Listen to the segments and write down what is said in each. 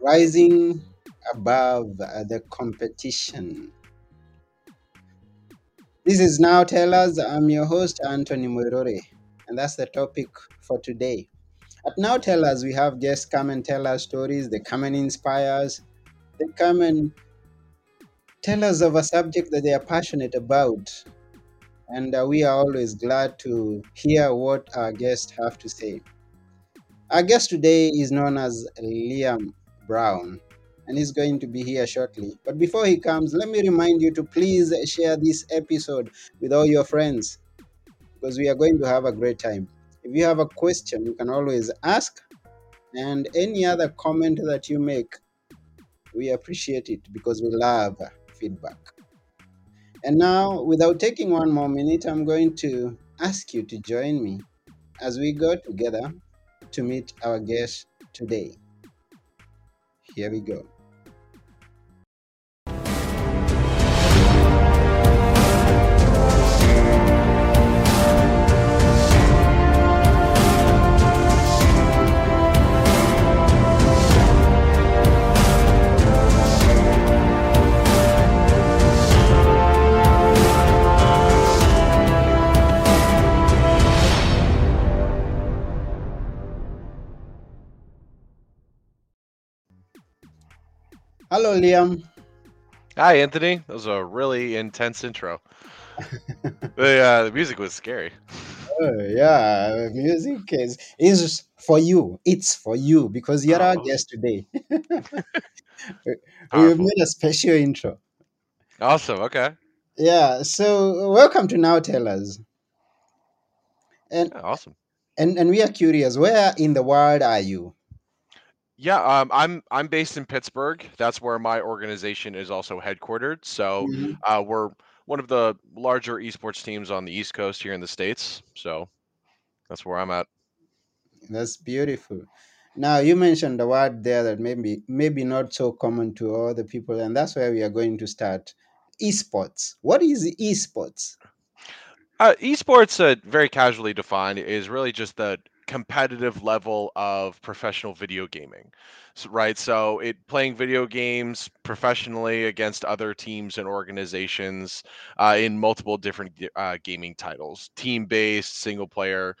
rising above the competition. This is Now Tell Us. I'm your host, Anthony Moirore, and that's the topic for today. At Now Tell Us, we have guests come and tell us stories, they come and inspire us, they come and tell us of a subject that they are passionate about. And uh, we are always glad to hear what our guests have to say. Our guest today is known as Liam Brown, and he's going to be here shortly. But before he comes, let me remind you to please share this episode with all your friends because we are going to have a great time. If you have a question, you can always ask, and any other comment that you make, we appreciate it because we love feedback. And now, without taking one more minute, I'm going to ask you to join me as we go together to meet our guest today. Here we go. Hello, Liam. Hi, Anthony. That was a really intense intro. the, uh, the music was scary. Oh, yeah, music is is for you. It's for you because you're our Oh, guest today. we made a special intro. Awesome. Okay. Yeah, so welcome to Now Tell Us. And Yeah, awesome. and and we are curious, where in the world are you? Yeah, um, I'm I'm based in Pittsburgh. That's where my organization is also headquartered. So Mhm. uh, we're one of the larger esports teams on the East Coast here in the States. So that's where I'm at. That's beautiful. Now you mentioned the word there that maybe maybe not so common to all the people, and that's where we are going to start. Esports. What is esports? Uh, esports, uh, very casually defined, is really just the competitive level of professional video gaming, so, right? So it playing video games professionally against other teams and organizations uh, in multiple different uh, gaming titles, team-based, single player,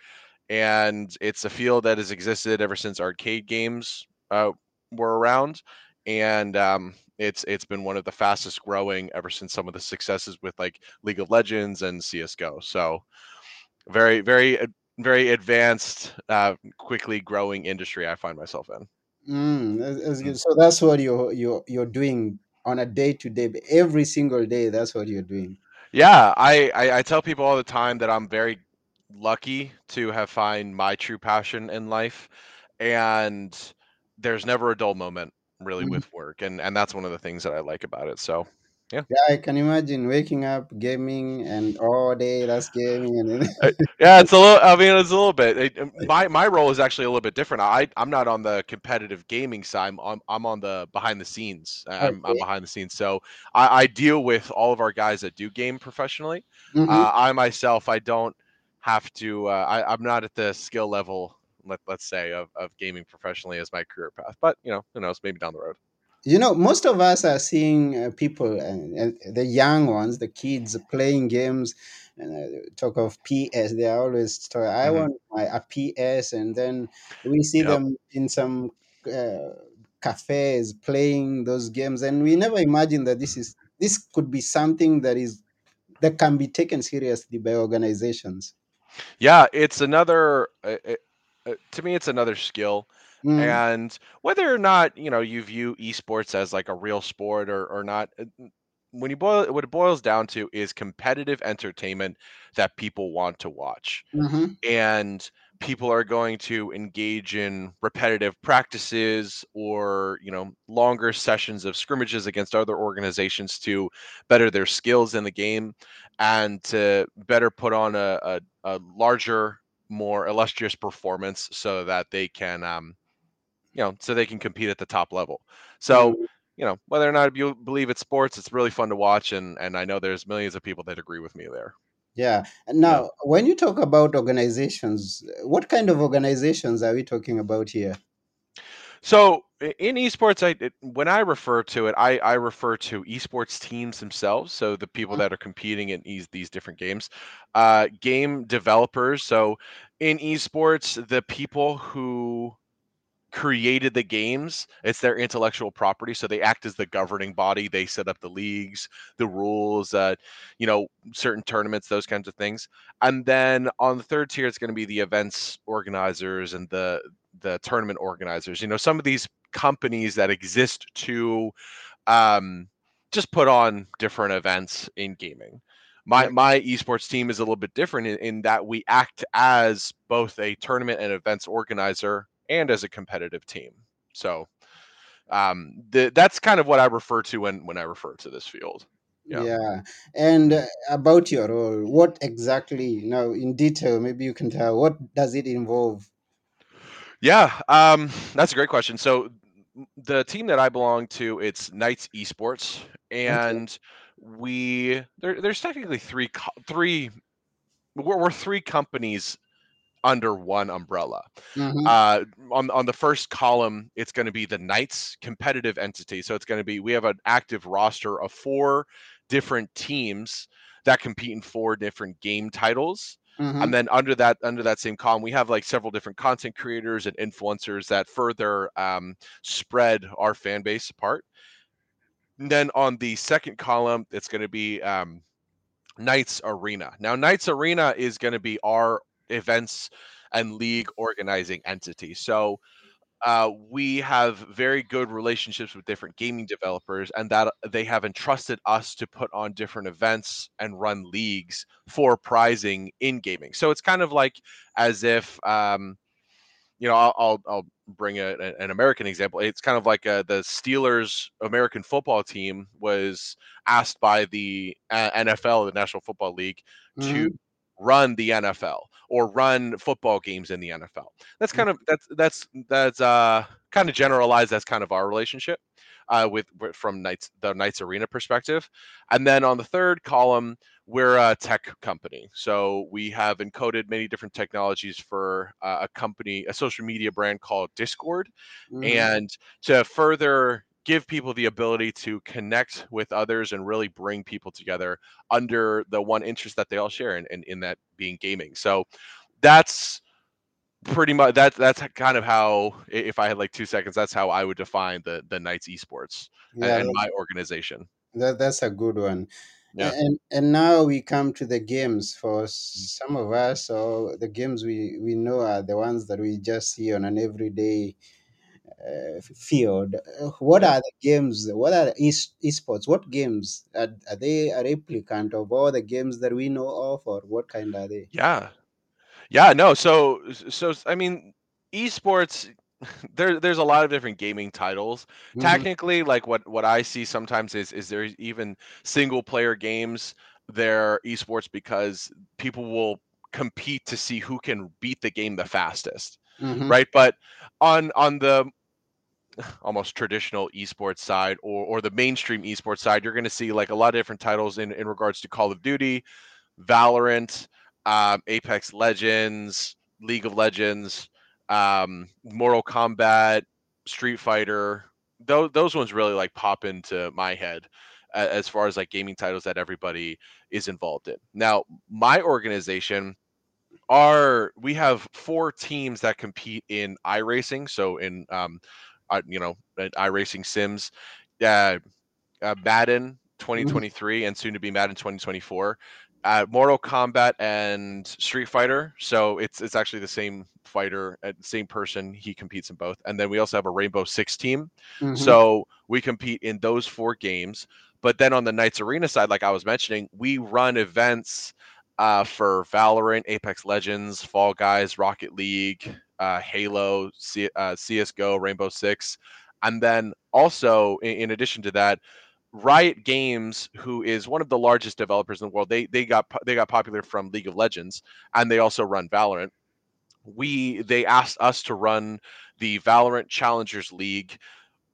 and it's a field that has existed ever since arcade games uh, were around, and um, it's it's been one of the fastest growing ever since some of the successes with like League of Legends and CS:GO. So very very ad- very advanced, uh, quickly growing industry I find myself in. Mm, that's, that's Mm. So that's what you're you're you're doing on a day to day, every single day. That's what you're doing. Yeah, I, I I tell people all the time that I'm very lucky to have find my true passion in life, and there's never a dull moment really Mm. with work, and and that's one of the things that I like about it. So yeah. Yeah, I can imagine waking up, gaming, and all day that's gaming, and then Uh, yeah, it's a little. I mean, it's a little bit. It, my my role is actually a little bit different. I I'm not on the competitive gaming side. I'm on, I'm on the behind the scenes. I'm I'm behind the scenes. So I, I deal with all of our guys that do game professionally. Mm-hmm. Uh, I myself, I don't have to. Uh, I I'm not at the skill level. Let let's say of of gaming professionally as my career path. But you know, who knows? Maybe down the road. You know, most of us are seeing uh, people, and, and the young ones, the kids playing games. And uh, talk of PS, they are always talk, I hmm want my a PS, and then we see Yep. them in some uh, cafes playing those games, and we never imagine that this is this could be something that is that can be taken seriously by organizations. Yeah, it's another. Uh, uh, uh, to me, it's another skill Mm, and whether or not you know you view esports as like a real sport or, or not when you boil what it boils down to is competitive entertainment that people want to watch. Mm-hmm, and people are going to engage in repetitive practices or you know longer sessions of scrimmages against other organizations to better their skills in the game and to better put on a, a, a larger more illustrious performance so that they can um, you know, so they can compete at the top level. So, mm, you know, whether or not you believe it's sports, it's really fun to watch, and and I know there's millions of people that agree with me there. yeah. And Yeah. now, when you talk about organizations, what kind of organizations are we talking about here? So in esports i when i refer to it I, I refer to esports teams themselves so the people that are competing in these these different games uh, game developers so in esports the people who created the games it's their intellectual property so they act as the governing body they set up the leagues the rules uh, you know certain tournaments those kinds of things and then on the third tier it's going to be the events organizers and the the tournament organizers you know some of these companies that exist to um, just put on different events in gaming. My my esports team is a little bit different in, in that we act as both a tournament and events organizer and as a competitive team. So um, the, that's kind of what I refer to when when I refer to this field. Yeah. Yeah. And uh, about your role, what exactly, now in detail, maybe you can tell, what does it involve? Yeah, um, that's a great question. So the team that I belong to, it's Knights Esports, Okay. and we there, there's technically three three we're, we're three companies under one umbrella. Mm-hmm. Uh, on on the first column, it's going to be the Knights competitive entity. So it's going to be we have an active roster of four different teams that compete in four different game titles. And Mm-hmm. then under that under that same column, we have like several different content creators and influencers that further um, spread our fan base apart. And then on the second column, it's going to be um, Knights Arena. Now, Knights Arena is going to be our events and league organizing entity. So uh, we have very good relationships with different gaming developers, and that they have entrusted us to put on different events and run leagues for prizing in gaming. So it's kind of like as if um, you know, I'll I'll, I'll bring a, an American example. It's kind of like uh, the Steelers American football team was asked by the uh, NFL, the National Football League, to Mm-hmm. Run the NFL or run football games in the NFL. That's kind of that's that's that's uh kind of generalized. That's kind of our relationship uh, with, with from Knights the Knights Arena perspective, and then on the third column we're a tech company so we have encoded many different technologies for uh, a company a social media brand called discord Mm-hmm. and to further give people the ability to connect with others and really bring people together under the one interest that they all share in, in, in that being gaming so that's pretty much that that's kind of how if i had like two seconds that's how i would define the the knights esports and, Yeah, and my organization that, that's a good one. yeah And and now we come to the games. For mm-hmm. some of us, so the games we we know are the ones that we just see on an everyday uh, field. Uh, What are the games? What are the e- esports? What games are, are they a replicant of all the games that we know of, or what kind are they? yeah Yeah, no. So, so I mean, esports. There, there's a lot of different gaming titles. Mm-hmm, Technically, like what what I see sometimes is is there even single player games. They're esports because people will compete to see who can beat the game the fastest, mm-hmm, right? But on on the almost traditional esports side or or the mainstream esports side, you're going to see like a lot of different titles in in regards to Call of Duty, Valorant, um, Apex Legends, League of Legends, um, Mortal Kombat, Street Fighter. Those those ones really like pop into my head as far as like gaming titles that everybody is involved in. Now, my organization are we have four teams that compete in iRacing, so in um, uh, you know, iRacing sims. Uh, uh, Madden mm-hmm, 2023 and soon to be Madden 2024. Uh, Mortal Kombat and Street Fighter. So it's it's actually the same fighter, same person. He competes in both. And then we also have a Rainbow Six team. mm-hmm, So we compete in those four games. But then on the Knights Arena side, like I was mentioning, we run events uh, for Valorant, Apex Legends, Fall Guys, Rocket League, uh, Halo, C- uh, CS:GO, Rainbow Six, and then also in, in addition to that, Riot Games, who is one of the largest developers in the world, they they got they got popular from League of Legends, and they also run Valorant. We they asked us to run the Valorant Challengers League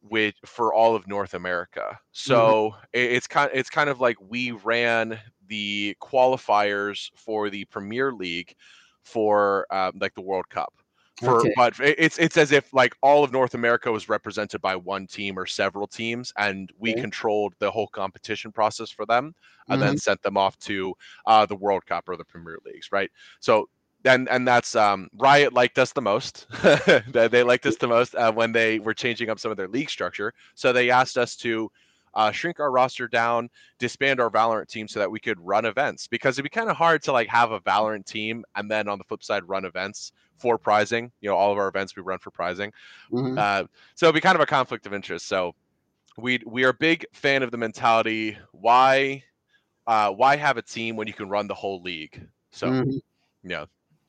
with for all of North America. mm-hmm. So it, it's kind it's kind of like we ran the qualifiers for the Premier League for um, like the World Cup. for Okay. but it's it's as if like all of North America was represented by one team or several teams, and we Okay. controlled the whole competition process for them, and Mhm. then sent them off to uh, the World Cup or the Premier Leagues, right? So. And, and that's um, Riot liked us the most. they they liked us the most uh, when they were changing up some of their league structure. So they asked us to uh, shrink our roster down, disband our Valorant team so that we could run events because it'd be kind of hard to like have a Valorant team and then on the flip side run events for prizing. You know, all of our events we run for prizing. Mhm. Uh, so it'd be kind of a conflict of interest. So we we are a big fan of the mentality. Why uh, why have a team when you can run the whole league? So Mhm. yeah,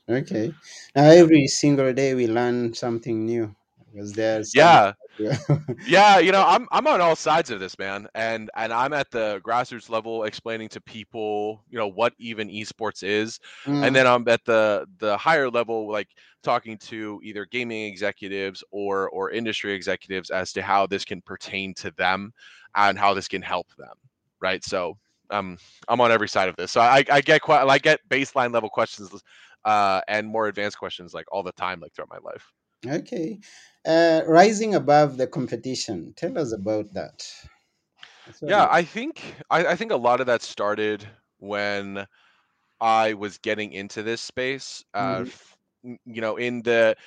Okay. Now every single day we learn something new there's so yeah. yeah you know i'm i'm on all sides of this man and and i'm at the grassroots level explaining to people you know what even esports is Mm, and then i'm at the the higher level like talking to either gaming executives or or industry executives as to how this can pertain to them and how this can help them right? So um i'm on every side of this. So i i get quite i get baseline level questions uh and more advanced questions like all the time like throughout my life okay. Uh, rising above the competition. Tell us about that. Yeah, I think I, I think a lot of that started when I was getting into this space. Uh, f- n- you know, in the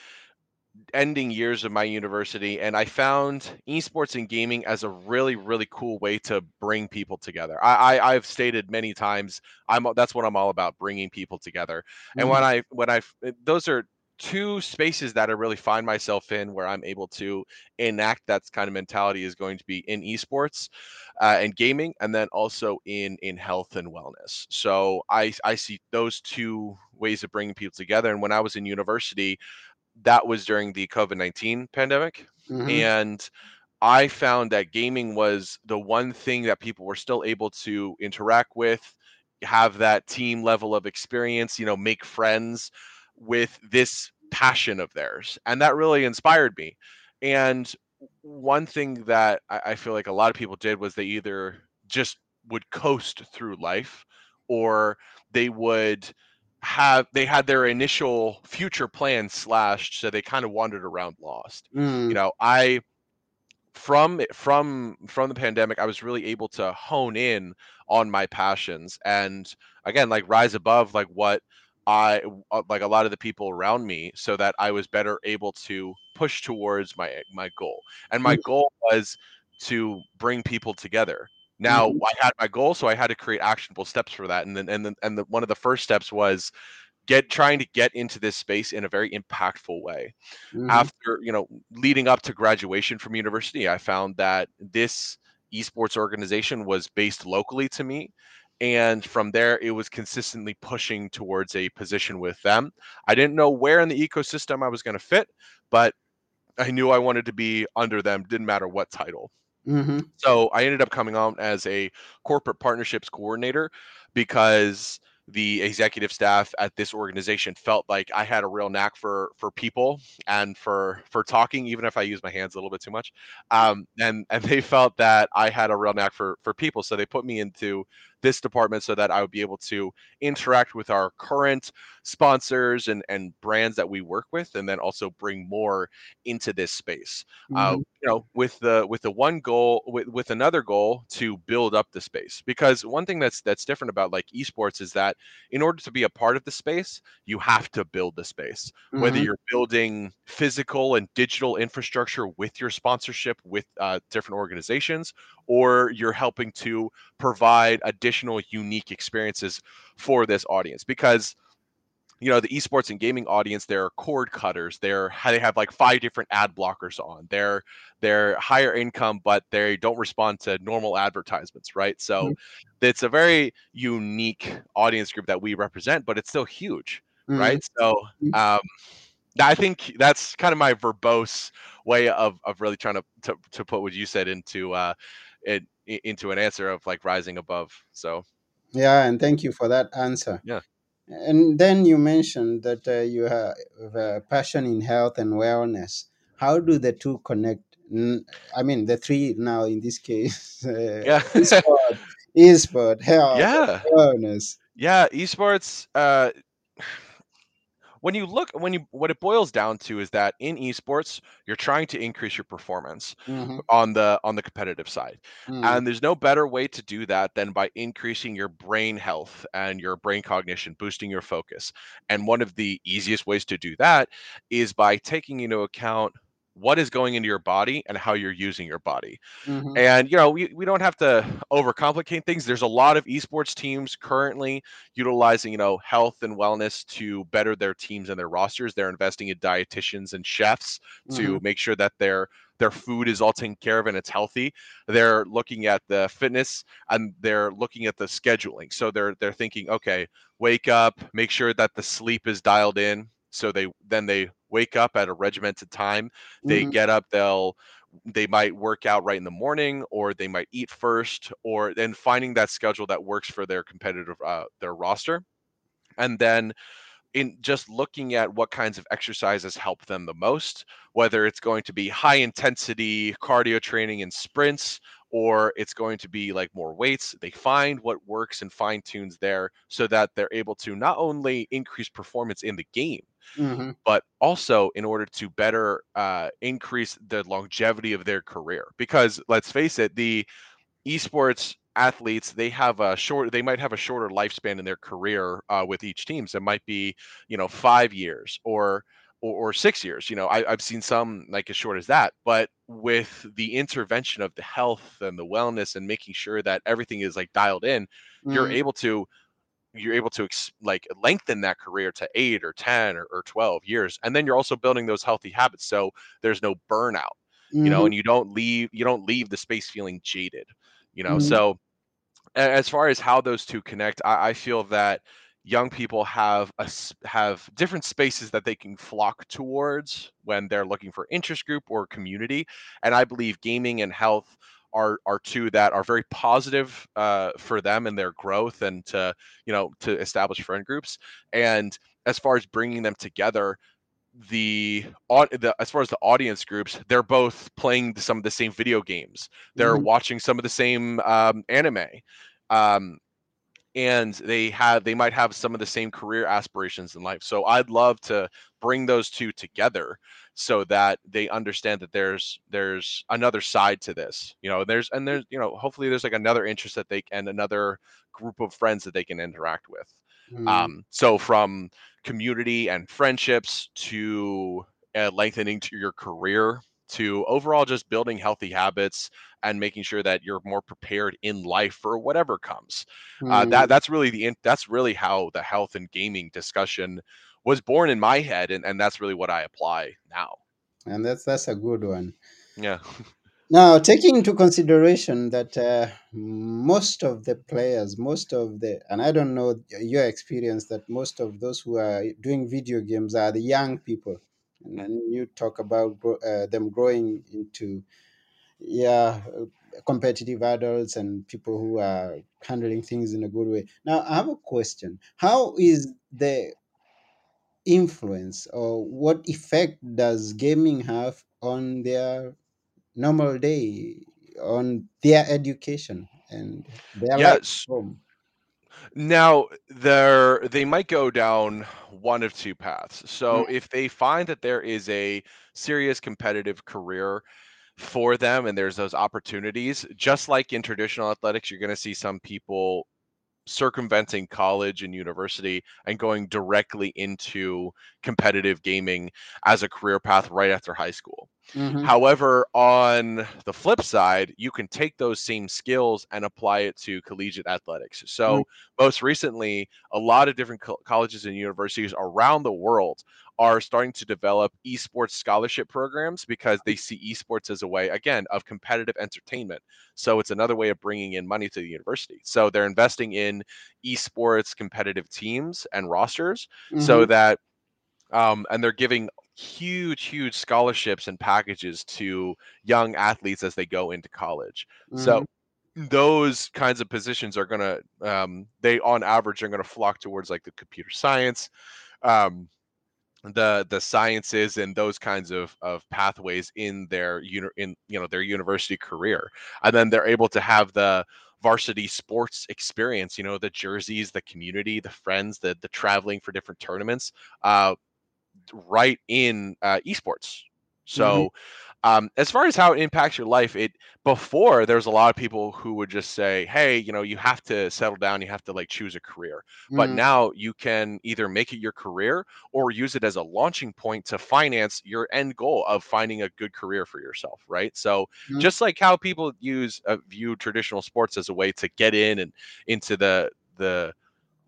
ending years of my university, and I found esports and gaming as a really, really cool way to bring people together. I, I I've stated many times, I'm that's what I'm all about, bringing people together. And when Mhm. I when I those are two spaces that I really find myself in where I'm able to enact that kind of mentality is going to be in esports uh, and gaming, and then also in in health and wellness. So I I see those two ways of bringing people together. And when I was in university, that was during the COVID nineteen pandemic, Mhm. and I found that gaming was the one thing that people were still able to interact with, have that team level of experience, you know, make friends with this passion of theirs. And that really inspired me. And one thing that I, I feel like a lot of people did was they either just would coast through life or they would have they had their initial future plans slashed so they kind of wandered around lost Mm, you know i from from from the pandemic i was really able to hone in on my passions and again like rise above like what i uh, like a lot of the people around me so that i was better able to push towards my my goal and my Mm. goal was to bring people together now Mhm. i had my goal so i had to create actionable steps for that and then and then and the, one of the first steps was get trying to get into this space in a very impactful way Mhm. after you know leading up to graduation from university i found that this esports organization was based locally to me and from there it was consistently pushing towards a position with them i didn't know where in the ecosystem i was going to fit but i knew i wanted to be under them didn't matter what title Mhm. so I ended up coming on as a corporate partnerships coordinator because the executive staff at this organization felt like I had a real knack for for people and for for talking, even if I use my hands a little bit too much. Um, and and they felt that I had a real knack for for people, so they put me into this department so that I would be able to interact with our current sponsors and and brands that we work with, and then also bring more into this space uh, Mhm. you know with the with the one goal with, with another goal to build up the space because one thing that's that's different about like esports is that in order to be a part of the space you have to build the space whether Mhm. you're building physical and digital infrastructure with your sponsorship with uh, different organizations or you're helping to provide additional unique experiences for this audience because you know the esports and gaming audience they're cord cutters they're they have like five different ad blockers on they're they're higher income but they don't respond to normal advertisements right so Mhm. it's a very unique audience group that we represent but it's still huge Mhm. right so Mhm. um i think that's kind of my verbose way of of really trying to to, to put what you said into uh it into an answer of like rising above so Yeah, and thank you for that answer. yeah And then you mentioned that uh, you have a passion in health and wellness. How do the two connect? I mean, the three now in this case, uh, yeah e-sport, e-sport, health, yeah wellness. Yeah, esports. Uh, when you look when you what it boils down to is that in esports you're trying to increase your performance Mm-hmm. on the on the competitive side Mm-hmm. and there's no better way to do that than by increasing your brain health and your brain cognition boosting your focus and one of the easiest ways to do that is by taking into account what is going into your body and how you're using your body Mm-hmm. and you know we, we don't have to overcomplicate things there's a lot of esports teams currently utilizing you know health and wellness to better their teams and their rosters they're investing in dietitians and chefs to Mhm. make sure that their their food is all taken care of and it's healthy they're looking at the fitness and they're looking at the scheduling so they're they're thinking okay wake up make sure that the sleep is dialed in so they then they wake up at a regimented time they Mhm. get up they'll they might work out right in the morning or they might eat first or then finding that schedule that works for their competitive uh, their roster and then in just looking at what kinds of exercises help them the most whether it's going to be high intensity cardio training and sprints or it's going to be like more weights they find what works and fine tunes there so that they're able to not only increase performance in the game Mhm. but also in order to better uh, increase the longevity of their career. Because let's face it, the esports athletes they have a short they might have a shorter lifespan in their career uh, with each team so it might be you know five years or or, or six years you know I, i've seen some like as short as that but with the intervention of the health and the wellness and making sure that everything is like dialed in you're Mhm. able to you're able to ex- like lengthen that career to eight or 10 or, or 12 years and then you're also building those healthy habits so there's no burnout you know Mhm. and you don't leave you don't leave the space feeling jaded you know Mhm. so as far as how those two connect i, I feel that young people have a, have different spaces that they can flock towards when they're looking for interest group or community and i believe gaming and health are are two that are very positive uh, for them and their growth and to you know to establish friend groups. And as far as bringing them together the, the as far as the audience groups they're both playing some of the same video games. They're Mhm. watching some of the same um, anime. Um, and they have they might have some of the same career aspirations in life. So i'd love to bring those two together so that they understand that there's there's another side to this you know there's and there's you know hopefully there's like another interest that they and another group of friends that they can interact with Mhm. um so from community and friendships to uh, lengthening to your career to overall just building healthy habits and making sure that you're more prepared in life for whatever comes uh, Mhm. that that's really the in- that's really how the health and gaming discussion was born in my head and, and that's really what i apply now And that's that's a good one. yeah Now, taking into consideration that uh, most of the players, most of the, and I don't know your experience, that most of those who are doing video games are the young people, and then you talk about uh, them growing into, yeah, uh, competitive adults and people who are handling things in a good way. Now, I have a question: How is the influence, or what effect does gaming have on their normal day on their education and their life yes at home. now there they might go down one of two paths. So hmm. if they find that there is a serious competitive career for them and there's those opportunities just like in traditional athletics you're going to see some people circumventing college and university and going directly into competitive gaming as a career path right after high school. Mhm, However, on the flip side, you can take those same skills and apply it to collegiate athletics. mm, So, most recently, a lot of different co- colleges and universities around the world are starting to develop esports scholarship programs because they see esports as a way, again, of competitive entertainment. So, it's another way of bringing in money to the university. So, they're investing in esports competitive teams and rosters so mhm, that um, and they're giving huge, huge scholarships and packages to young athletes as they go into college. So mhm, those kinds of positions are going to, um, they on average are going to flock towards like the computer science, um, the the sciences and those kinds of of pathways in their uni- in you know their university career and then they're able to have the varsity sports experience you know the jerseys the community the friends the the traveling for different tournaments uh right in uh, esports. So um, as far as how it impacts your life, it before there's a lot of people who would just say, "Hey, you know, you have to settle down. You have to like choose a career." But Mm, now you can either make it your career or use it as a launching point to finance your end goal of finding a good career for yourself, right? So mm, just like how people use uh, view traditional sports as a way to get in and into the the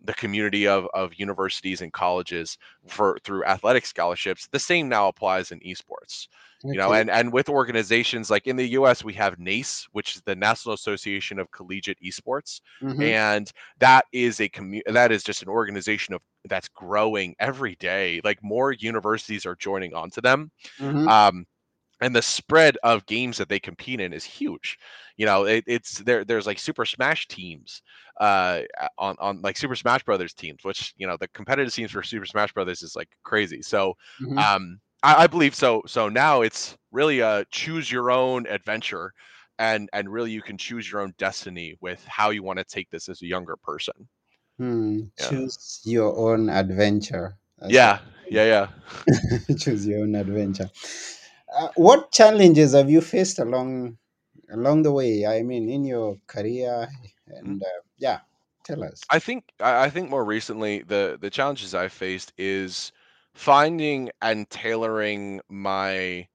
the community of of universities and colleges for through athletic scholarships the same now applies in esports you know and and with organizations like in the US we have NACE which is the National Association of Collegiate Esports Mm-hmm. and that is a commu- that is just an organization of that's growing every day like more universities are joining onto them Mm-hmm. um and the spread of games that they compete in is huge. You know, it, it's there. There's like Super Smash teams, uh, on on like Super Smash Brothers teams, which you know the competitive scenes for Super Smash Brothers is like crazy. So, Mm-hmm. um, I, I believe so. So now it's really a choose your own adventure, and and really you can choose your own destiny with how you want to take this as a younger person. Hmm. Yeah. Choose your own adventure. That's Yeah. Yeah. Yeah. choose your own adventure. Uh, what challenges have you faced along along the way? I mean, in your career, and uh, yeah, tell us. I think I I think more recently the the challenges I faced is finding and tailoring my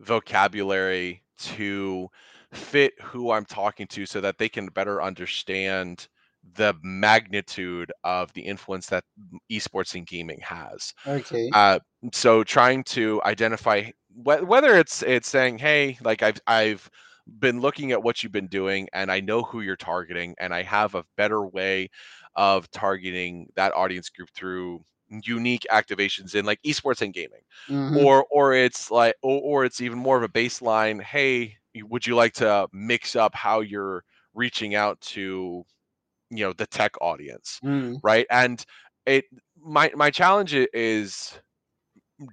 vocabulary to fit who I'm talking to so that they can better understand the magnitude of the influence that esports and gaming has. Okay. Uh, so trying to identify whether it's it's saying, hey, like I've I've been looking at what you've been doing and I know who you're targeting and I have a better way of targeting that audience group through unique activations in like esports and gaming. Mm-hmm. or or it's like or, or it's even more of a baseline hey would you like to mix up how you're reaching out to you know the tech audience Mm, right? And it my my challenge is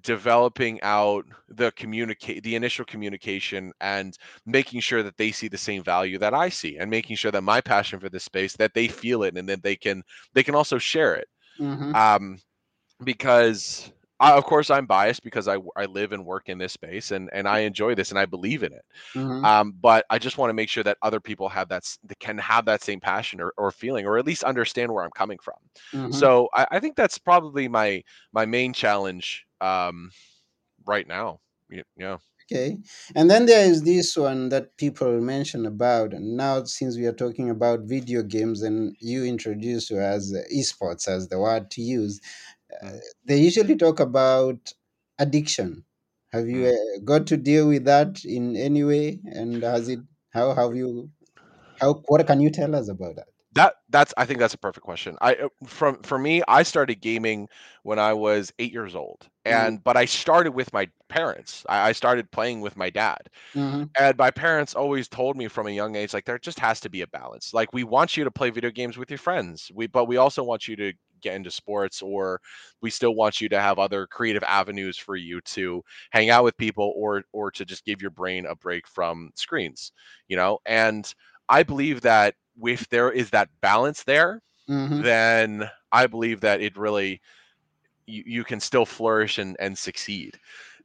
developing out the communicate the initial communication and making sure that they see the same value that I see and making sure that my passion for this space that they feel it and that they can they can also share it mm-hmm. um because I, of course I'm biased because I I live and work in this space and and I enjoy this and I believe in it Mm-hmm. um, but I just want to make sure that other people have that can have that same passion or, or feeling, or at least understand where I'm coming from. Mm-hmm. So I, I think that's probably my my main challenge um, right now. Y- Yeah. Okay. And then there is this one that people mention about. And now, since we are talking about video games and you introduced to as esports as the word to use, uh, Mm, they usually talk about addiction. Have you mm. uh, got to deal with that in any way? And has it, how have you, how, what can you tell us about that? That that's I think that's a perfect question. I uh, from for me, I started gaming when I was eight years old, Mm, and but I started with my parents. I, I started playing with my dad. mm-hmm, And my parents always told me from a young age, like there just has to be a balance. Like we want you to play video games with your friends, we but we also want you to get into sports, or we still want you to have other creative avenues for you to hang out with people, or or to just give your brain a break from screens, you know. And I believe that if there is that balance there, mm-hmm, then I believe that it really you, you can still flourish and, and succeed.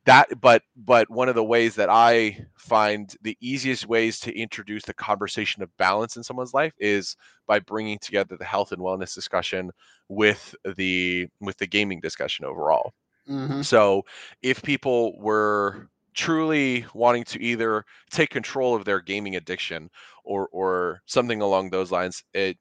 That but but one of the ways that i find the easiest ways to introduce the conversation of balance in someone's life is by bringing together the health and wellness discussion with the with the gaming discussion overall. Mm-hmm, so if people were truly wanting to either take control of their gaming addiction or or something along those lines it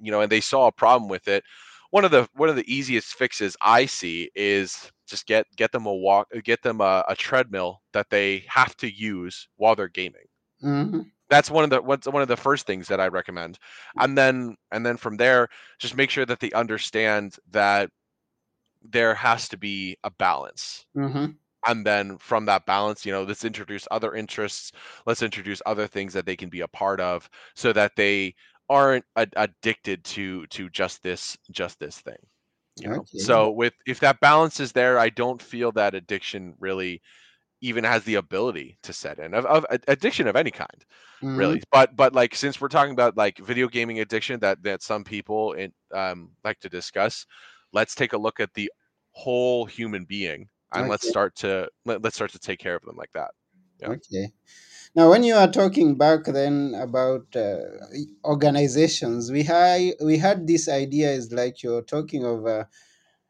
you know and they saw a problem with it. One of the one of the easiest fixes i see is just get get them a walk get them a, a treadmill that they have to use while they're gaming. Mm-hmm, that's one of the what's one of the first things that i recommend. And then and then from there just make sure that they understand that there has to be a balance. Mm-hmm, and then from that balance you know let's introduce other interests let's introduce other things that they can be a part of so that they aren't addicted to to just this just this thing you know? Okay. so with if that balance is there i don't feel that addiction really even has the ability to set in of, of addiction of any kind Mm-hmm, really. But but like since we're talking about like video gaming addiction that that some people in, um, like to discuss let's take a look at the whole human being and let's start to let, let's start to take care of them like that. Yeah. Okay. Now, when you are talking back then about uh, organizations, we had we had this idea is like you're talking of uh,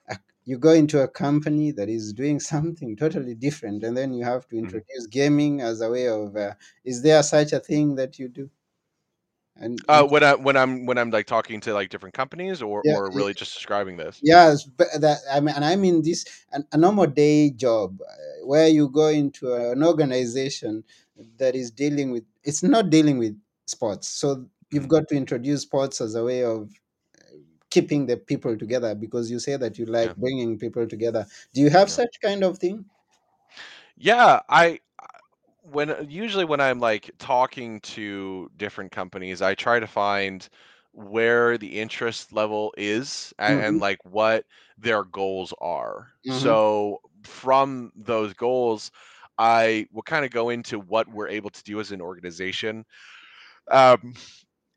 a, you go into a company that is doing something totally different, and then you have to Mhm. introduce gaming as a way of. Uh, is there such a thing that you do? And, Uh, when I when I'm when I'm like talking to like different companies or yeah, or really just describing this. Yes, but that I mean, and I mean this an, a normal day job uh, where you go into an organization that is dealing with. It's not dealing with sports, so you've Mhm. got to introduce sports as a way of keeping the people together because you say that you like Yeah. bringing people together. Do you have Yeah. such kind of thing? Yeah, I when uh, usually when I'm like talking to different companies, I try to find where the interest level is and, Mm-hmm, and like what their goals are. mm-hmm, So from those goals, I will kind of go into what we're able to do as an organization. Um,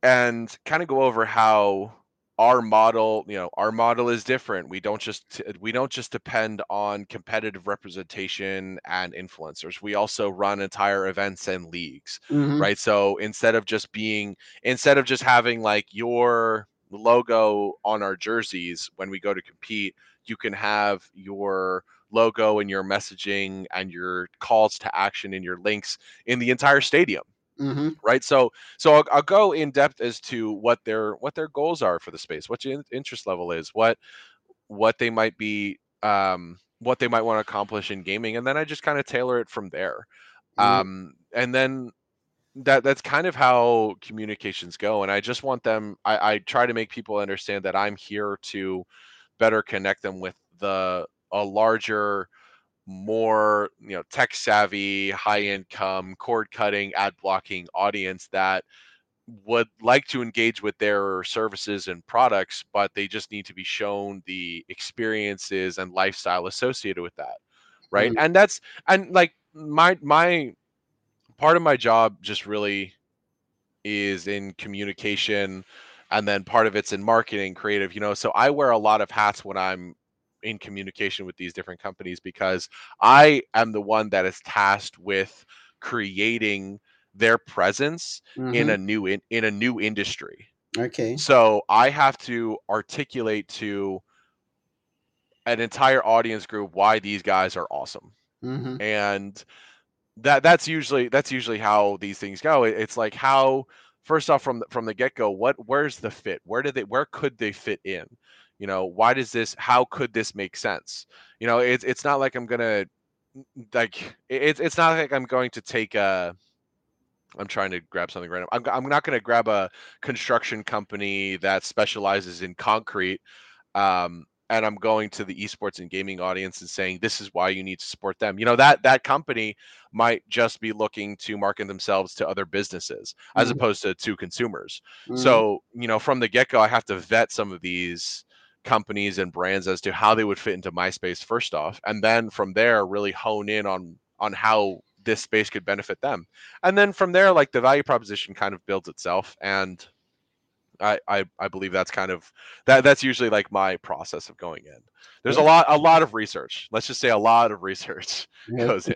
and kind of go over how our model you know our model is different. We don't just we don't just depend on competitive representation and influencers. We also run entire events and leagues mm-hmm, right? So instead of just being instead of just having like your logo on our jerseys when we go to compete you can have your logo and your messaging and your calls to action and your links in the entire stadium mm-hmm, right? So so I'll, I'll go in depth as to what their what their goals are for the space what your interest level is what what they might be um what they might want to accomplish in gaming and then i just kind of tailor it from there. Mm-hmm, um and then that that's kind of how communications go and i just want them i i try to make people understand that i'm here to better connect them with the a larger more you know tech savvy high income cord cutting ad blocking audience that would like to engage with their services and products but they just need to be shown the experiences and lifestyle associated with that right? Mm-hmm. And that's and like my my part of my job just really is in communication and then part of it's in marketing creative you know? So i wear a lot of hats when i'm in communication with these different companies because i am the one that is tasked with creating their presence in mm-hmm. a new in, in a new industry Okay. so i have to articulate to an entire audience group why these guys are awesome Mm-hmm. and that that's usually that's usually how these things go. It, it's like how first off from the, from the get go, what where's the fit? Where did they where could they fit in? You know, why does this? How could this make sense? You know, it's it's not like I'm gonna like it's it's not like I'm going to take a. I'm trying to grab something random. I'm I'm not going to grab a construction company that specializes in concrete um, and I'm going to the esports and gaming audience and saying this is why you need to support them. You know that that company might just be looking to market themselves to other businesses as Mm-hmm. opposed to to consumers. Mm-hmm. So you know from the get go, I have to vet some of these companies and brands as to how they would fit into my space first off, and then from there really hone in on on how this space could benefit them, and then from there like the value proposition kind of builds itself and I, I I believe that's kind of that that's usually like my process of going in. There's a lot a lot of research. Let's just say a lot of research Yeah. goes in.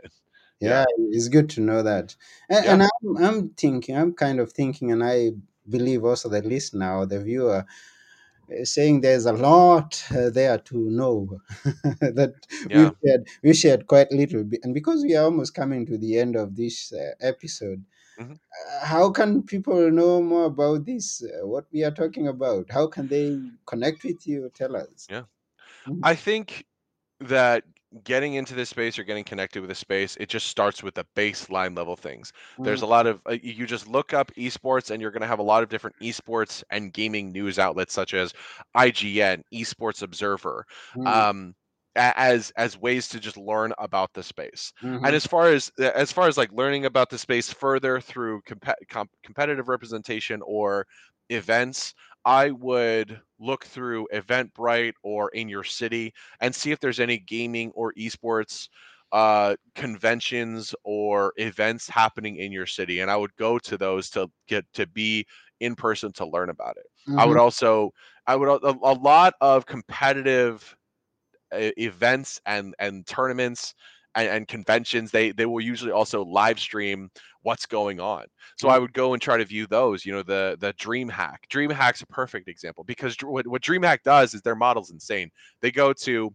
Yeah, it's good to know that. And, Yeah. and I'm, I'm thinking, I'm kind of thinking, and I believe also the listener or the viewer saying there's a lot uh, there to know that we've shared, we shared quite little. And because we are almost coming to the end of this uh, episode, Mhm. uh, how can people know more about this, uh, what we are talking about? How can they connect with you? Tell us. Yeah. Mhm. I think that getting into this space or getting connected with a space, it just starts with the baseline level things. There's Mm, a lot of uh, you just look up esports and you're going to have a lot of different esports and gaming news outlets such as IGN, Esports Observer, mm, um as as ways to just learn about the space. And mhm, as far as uh, as far as like learning about the space further through compe- com- competitive representation or events, I would look through Eventbrite or in your city and see if there's any gaming or esports uh, conventions or events happening in your city. And I would go to those to get to be in person to learn about it. I would mhm, also, I would, a, a lot of competitive e- events and and tournaments and, and conventions they they will usually also live stream what's going on. So i would go and try to view those you know the the dreamhack. Dreamhack's a perfect example because what, what dreamhack does is their model's insane. They go to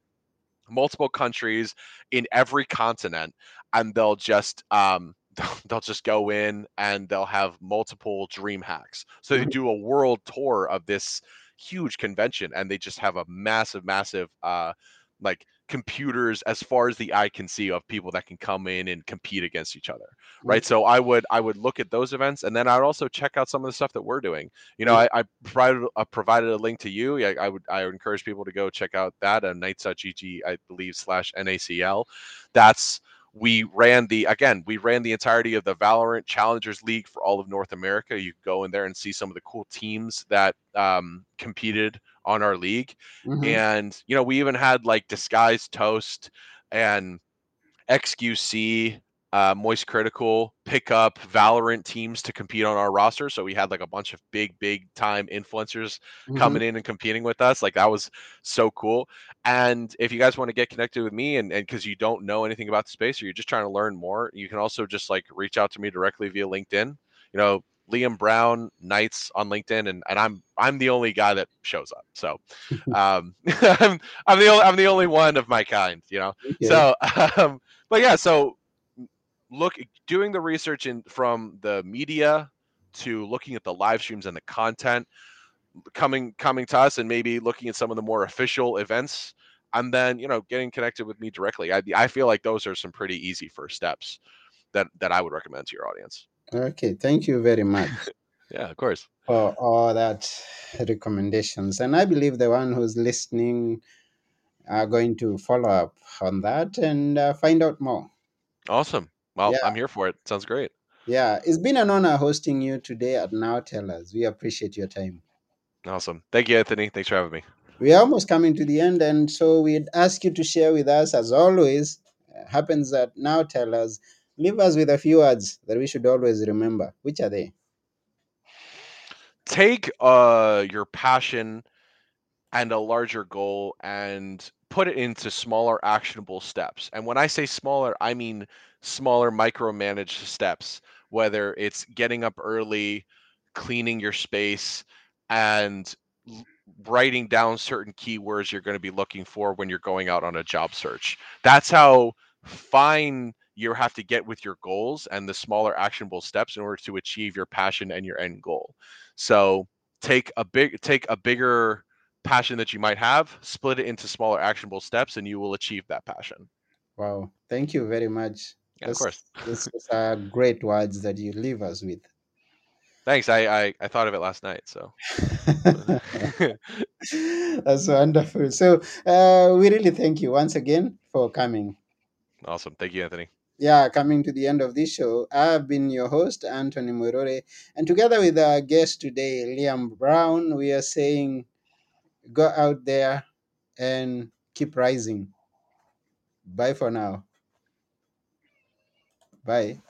multiple countries in every continent and they'll just um they'll just go in and they'll have multiple dream hacks so they Mhm. do a world tour of this huge convention and they just have a massive massive uh like computers as far as the eye can see of people that can come in and compete against each other right? So i would i would look at those events and then i would also check out some of the stuff that we're doing. You know i, I provided I provided a link to you I, I would i would encourage people to go check out that uh, knights.gg i believe slash nacl that's we ran the again we ran the entirety of the valorant challengers league for all of north america. You go in there and see some of the cool teams that um, competed on our league Mhm. and you know we even had like disguised toast and xqc uh, moist critical pick up valorant teams to compete on our roster so we had like a bunch of big big time influencers Mhm. coming in and competing with us like that was so cool and if you guys want to get connected with me and because you don't know anything about the space or you're just trying to learn more you can also just like reach out to me directly via linkedin you know liam brown knights on linkedin and, and i'm i'm the only guy that shows up so um i'm i'm the only i'm the only one of my kind you know Okay. so um but yeah so look doing the research in from the media to looking at the live streams and the content coming coming to us and maybe looking at some of the more official events and then you know getting connected with me directly i, I feel like those are some pretty easy first steps that that i would recommend to your audience okay thank you very much yeah of course. for all that recommendations and i believe the one who's listening are going to follow up on that and uh, find out more. Awesome. Well Yeah. i'm here for it. Sounds great. Yeah it's been an honor hosting you today at now tell us we appreciate your time. Awesome. Thank you anthony. Thanks for having me. We are almost coming to the end and so we'd ask you to share with us as always uh, happens that now tell us leave us with a few words that we should always remember which are they take uh your passion and a larger goal and put it into smaller actionable steps. And when I say smaller, I mean smaller micromanaged steps, whether it's getting up early, cleaning your space, and writing down certain keywords you're going to be looking for when you're going out on a job search. That's how fine you have to get with your goals and the smaller actionable steps in order to achieve your passion and your end goal. So take a big take a bigger passion that you might have, split it into smaller actionable steps, and you will achieve that passion. wow thank you very much Yeah, of course. these are great words that you leave us with Thanks. I, I I thought of it last night. So That's wonderful. So, uh, we really thank you once again for coming. awesome. Thank you, Anthony. Yeah, coming to the end of this show, I've been your host, Anthony Murore, and together with our guest today, Liam Brown, we are saying go out there and keep rising. Bye for now. Bye.